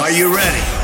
Are you ready?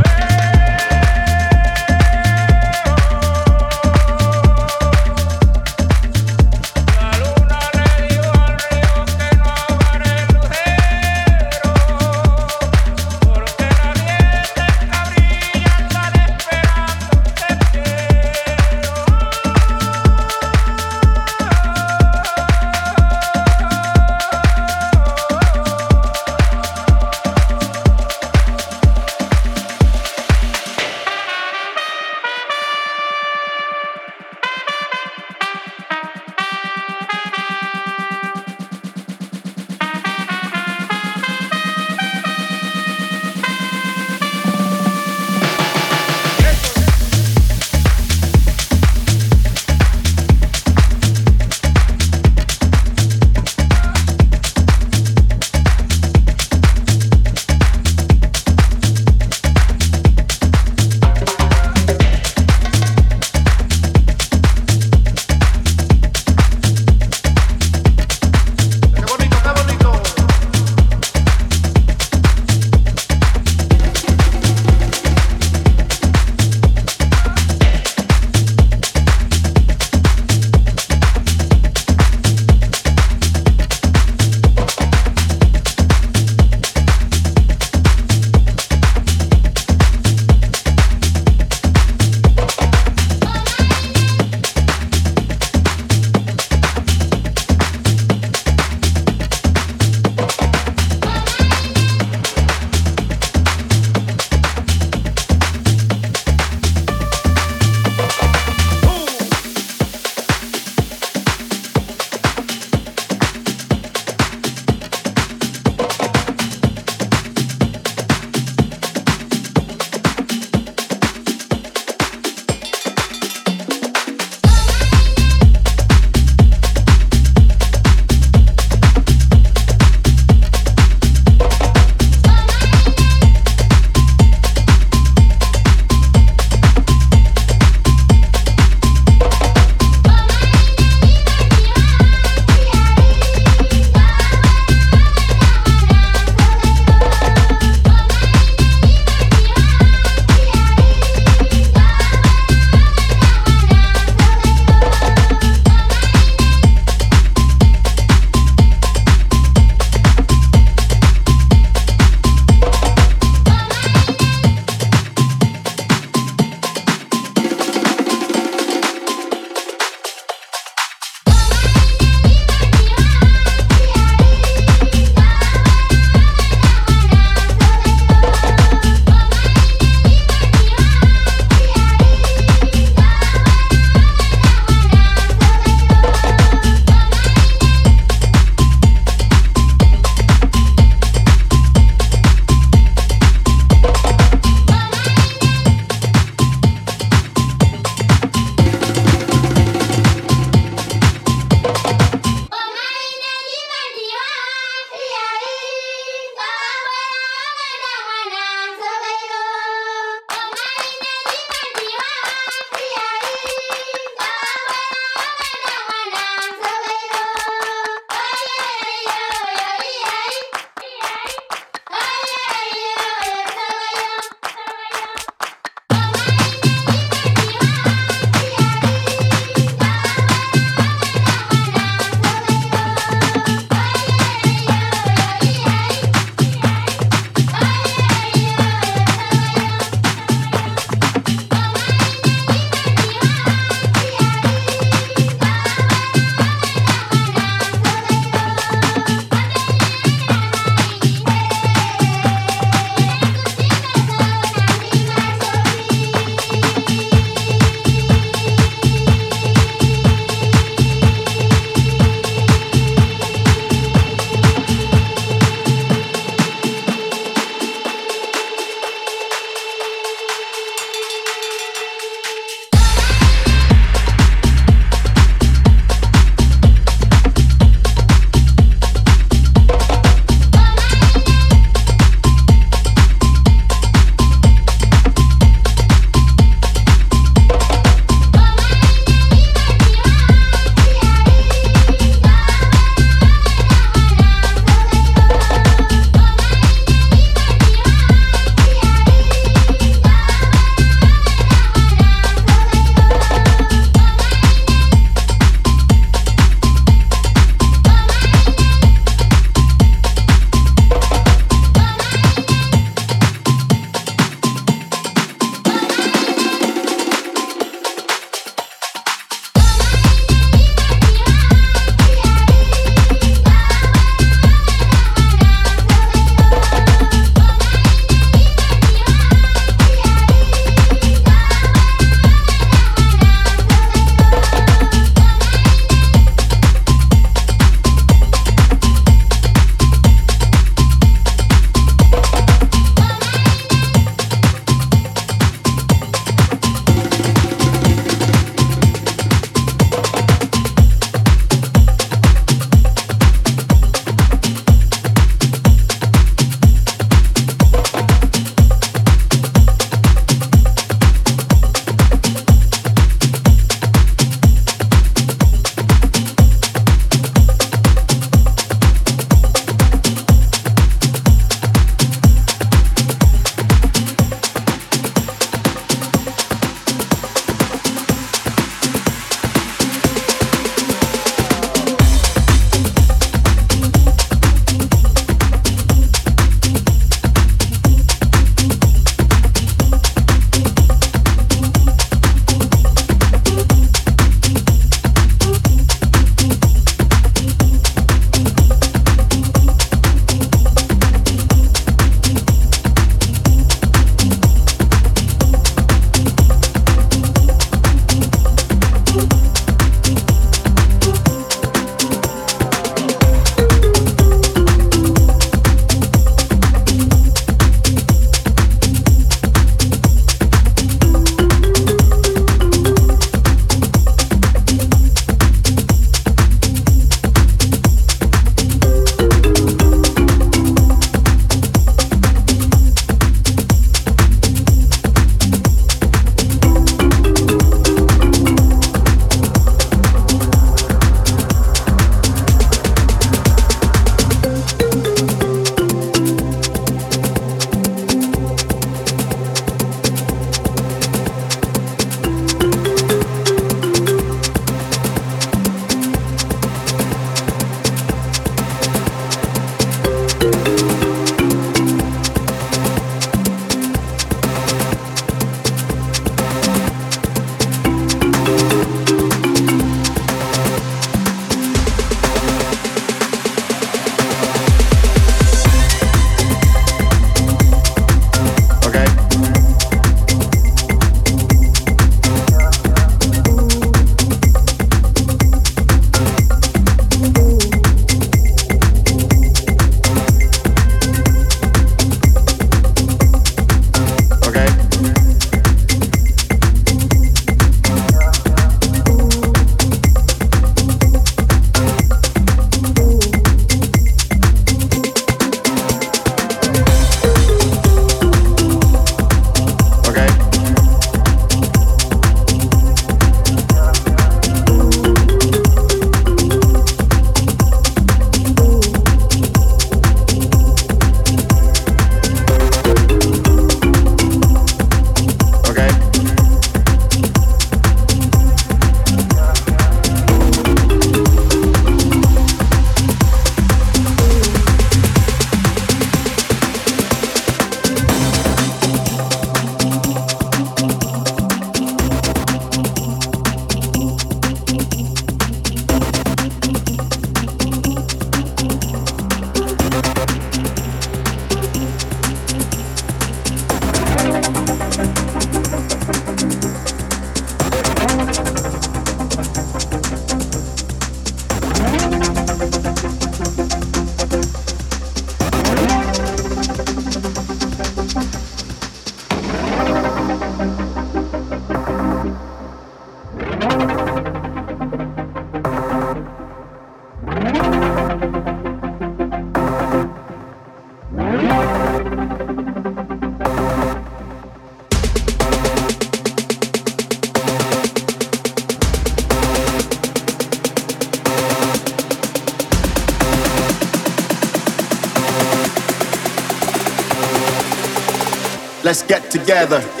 Together.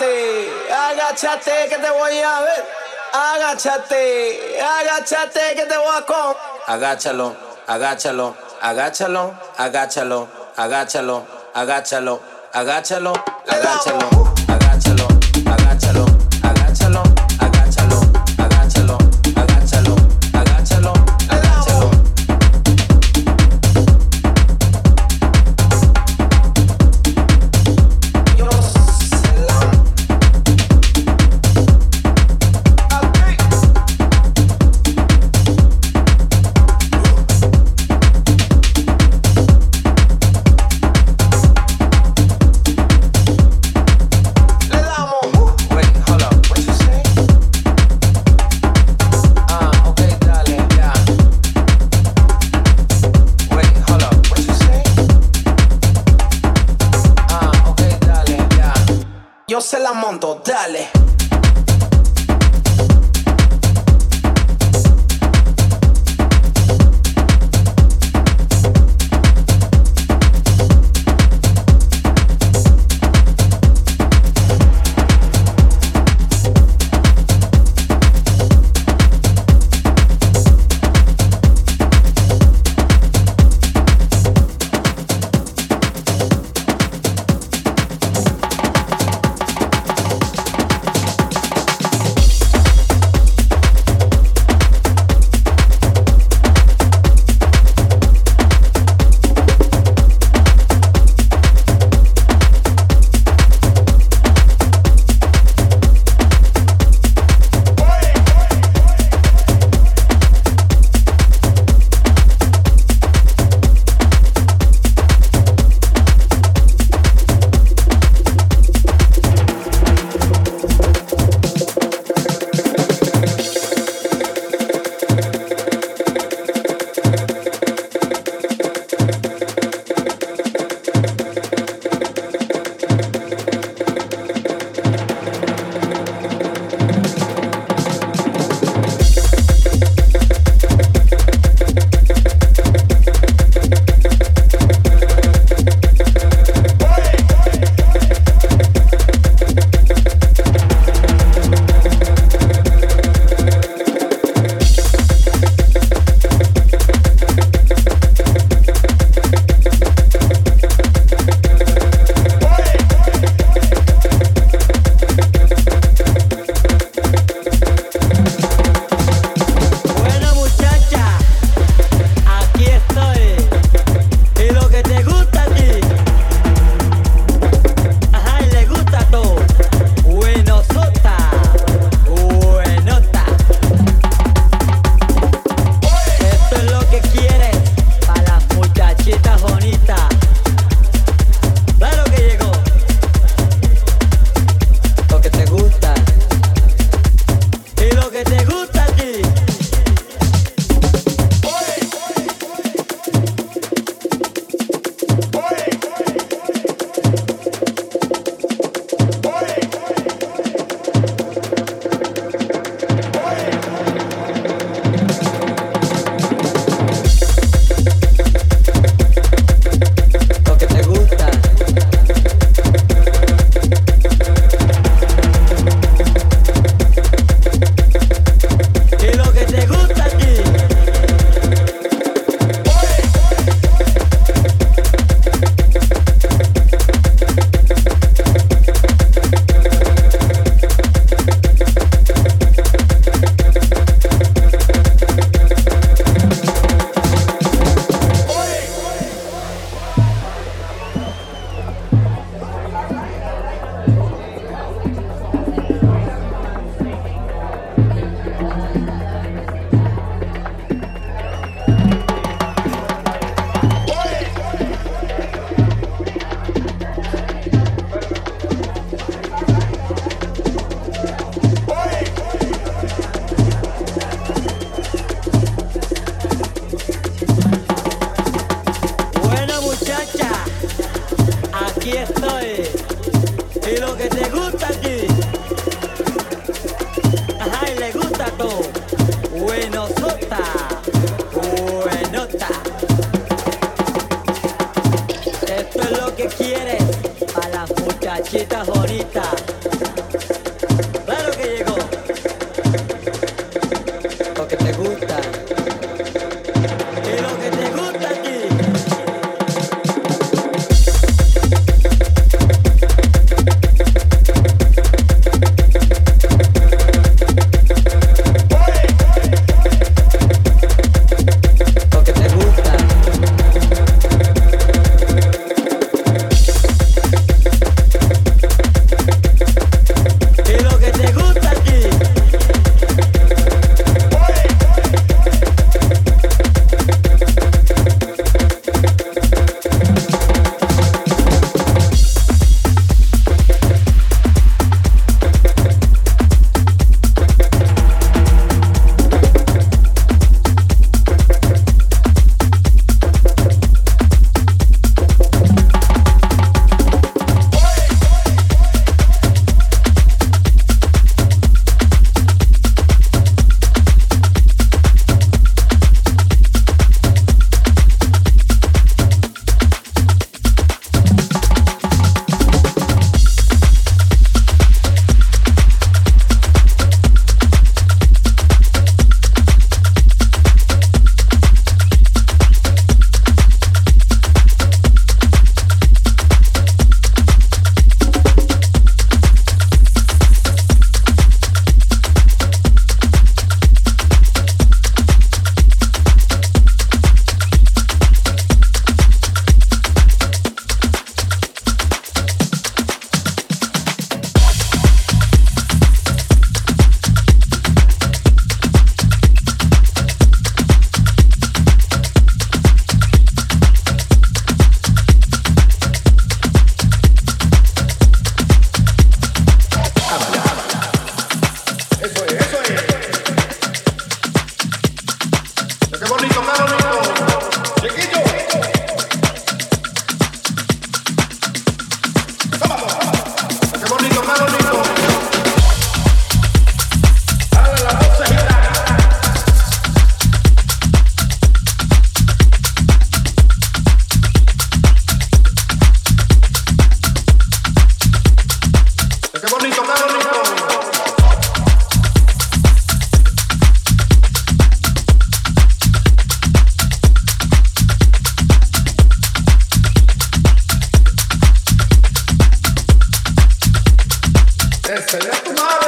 agáchate, que te voy a ver. Agáchate, agáchate que te voy a comer. Agáchalo, agáchalo, agáchalo, agáchalo, agáchalo, agáchalo, agáchalo, agáchalo. Essa é a tomada.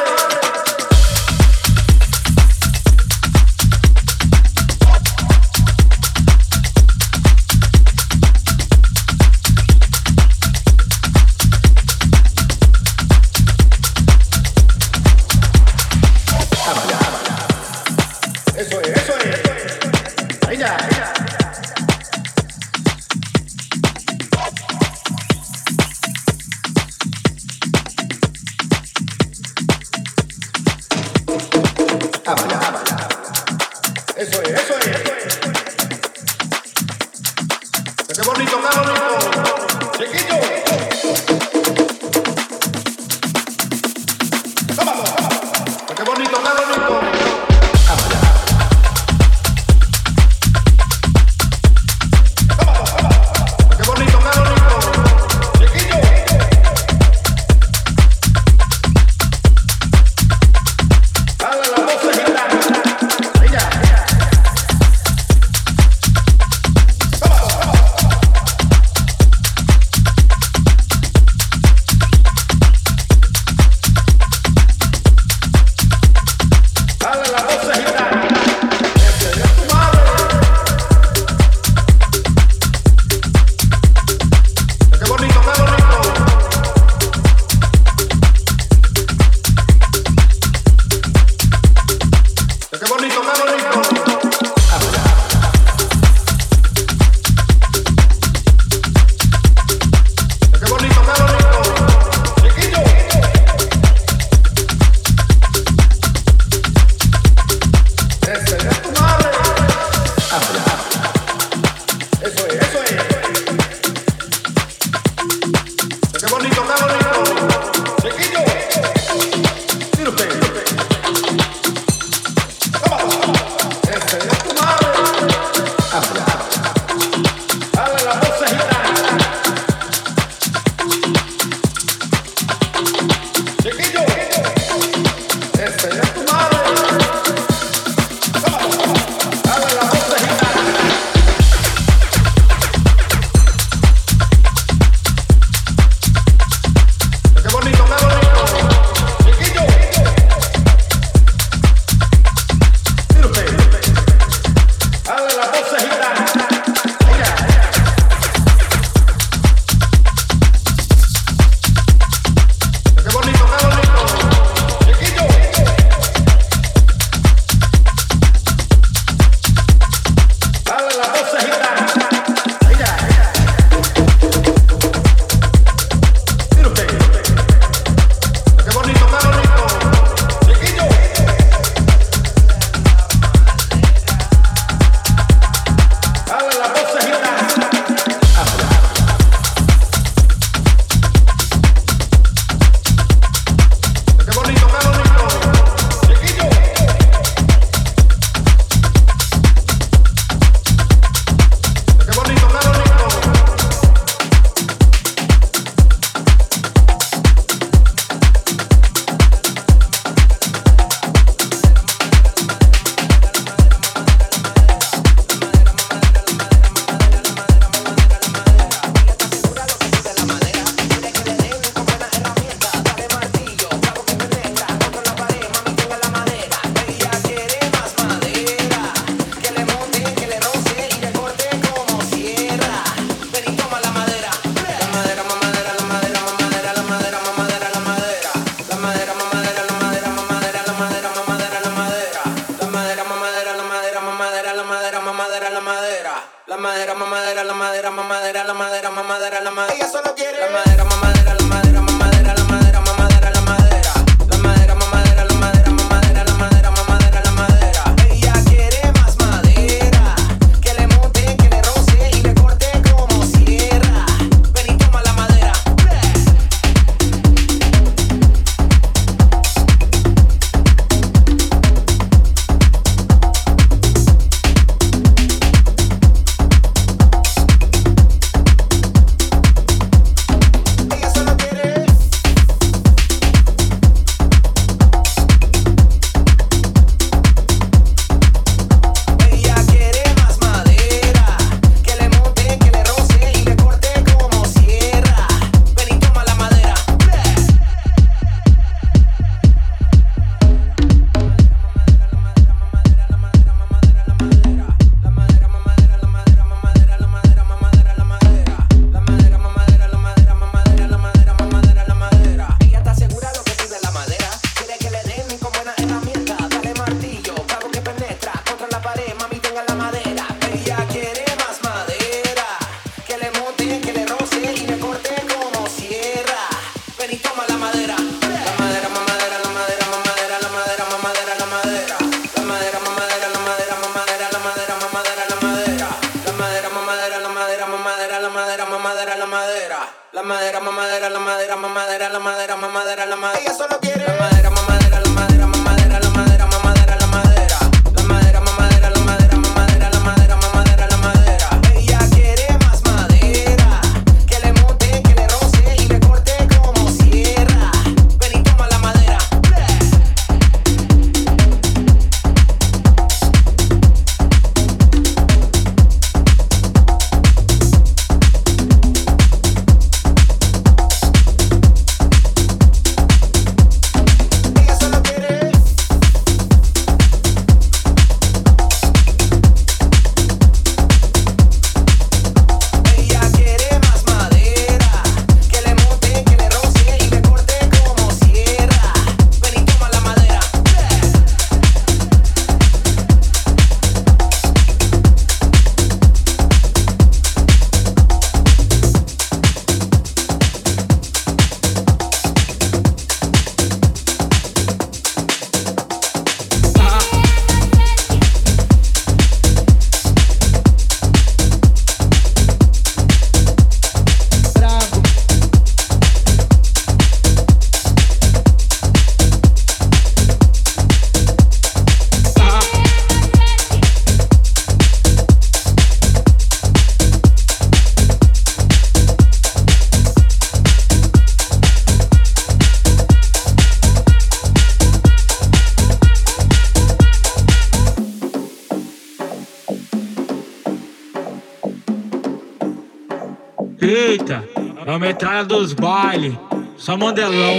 Metralha dos bailes, só mandelão.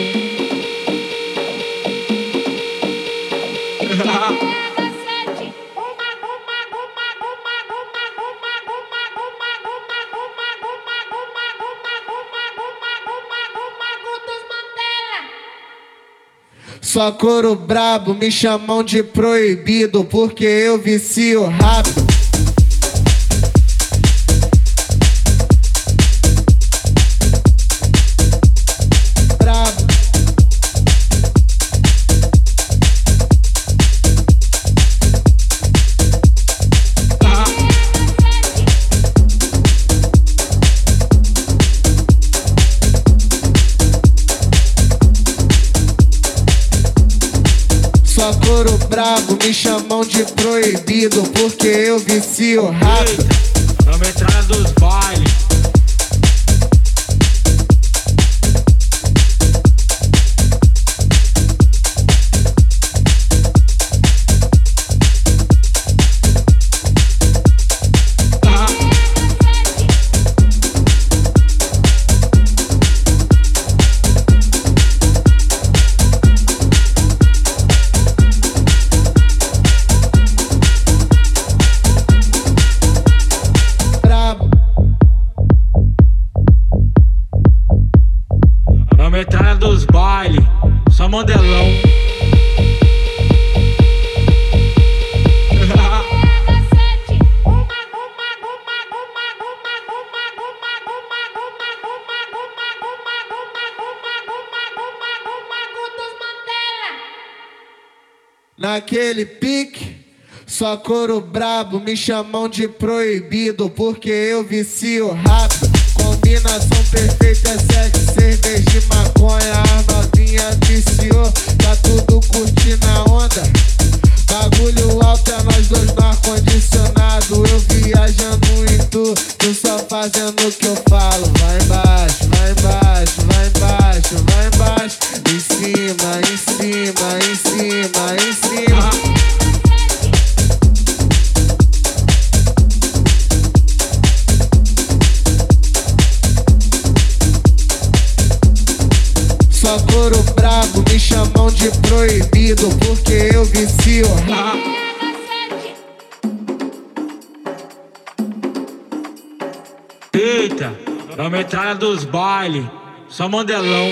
Só couro brabo, me chamam de proibido porque eu vicio rápido. Me chamam de proibido porque eu vicio rápido. Dos bailes. Só couro brabo, me chamam de proibido porque eu vicio rápido. Combinação perfeita, sexo, cerveja e maconha. A novinha viciou, tá tudo curtindo a onda. Bagulho alto é nós dois no ar-condicionado. Eu viajando em tu, tu só fazendo o que eu falo. Vai embaixo, vai embaixo, vai embaixo, vai embaixo. Em cima, em cima, em cima, em cima. Proibido porque eu vicio rápido. Eita, é a metralha dos bailes, só mandelão.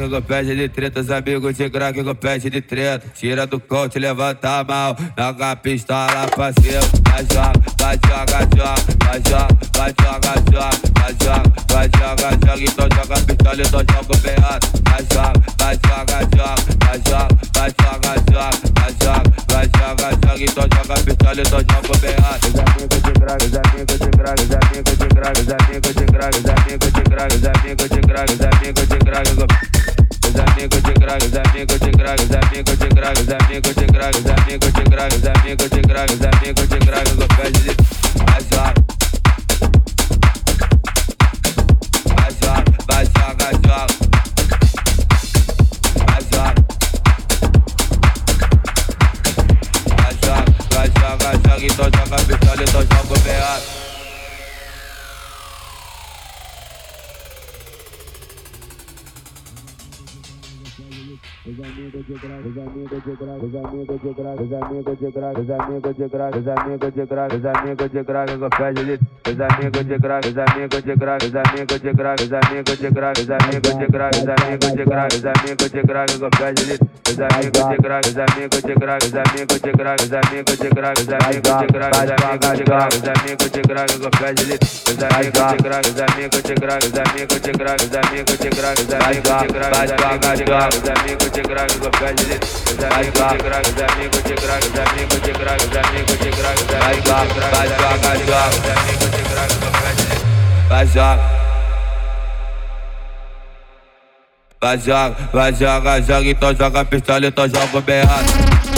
Amigos de grog, com pé de treta, os amigos de grog, com pé de treta. Tira do coach, levanta a mão, joga a pistola pra cima. Vai joga, vai joga, joga, vai joga, vai joga, joga, vai joga, vai joga, joga. Então joga a pistola, então joga o beado. Vai joga, vai joga, joga, vai joga, vai joga, joga, vai joga, vai joga, joga. Então joga a pistola, então joga o beado. Os amigos de grog, os amigos de grog, os amigos de grog, os amigos de grog, os amigos de grog, os amigos de grog, os amigos de grog. Os grog, os amigos de grog, os amigos de grog, os amigos de grog, os amigos de grog, os amigos de grog, os pés de vai jogar. Vai jogar, vai jogar, joga. Vai jogar. Vai jogar, vai jogar, joga, então joga pistola, então joga o beado. Os amigos de grave, os amigos de grave, os amigos de grave, os amigos de grave, os amigos de grave, os amigos de grave, os amigos de grave, com pé de litro. Os amigos de grave, os amigos de grave, os amigos de grave, os amigos de grave, os amigos de grave, os amigos de grave, os amigos de grave, com pé de litro. Os amigos de grave, os amigos de grave, os amigos de grave, os amigos de grave, os amigos de grave, os amigos de grave, os amigos de grave, com pé de litro. Os amigos de grave, os amigos de grave, os amigos de grave, os amigos de grave, os amigos de grave, os amigos de grave, os amigos de com pé de. Os amigos de os amigos de os amigos de os amigos de os amigos de os amigos de grave, os amigos de de. Vai joga. Vai joga, vai joga, joga, então joga pistola, então joga o berrado.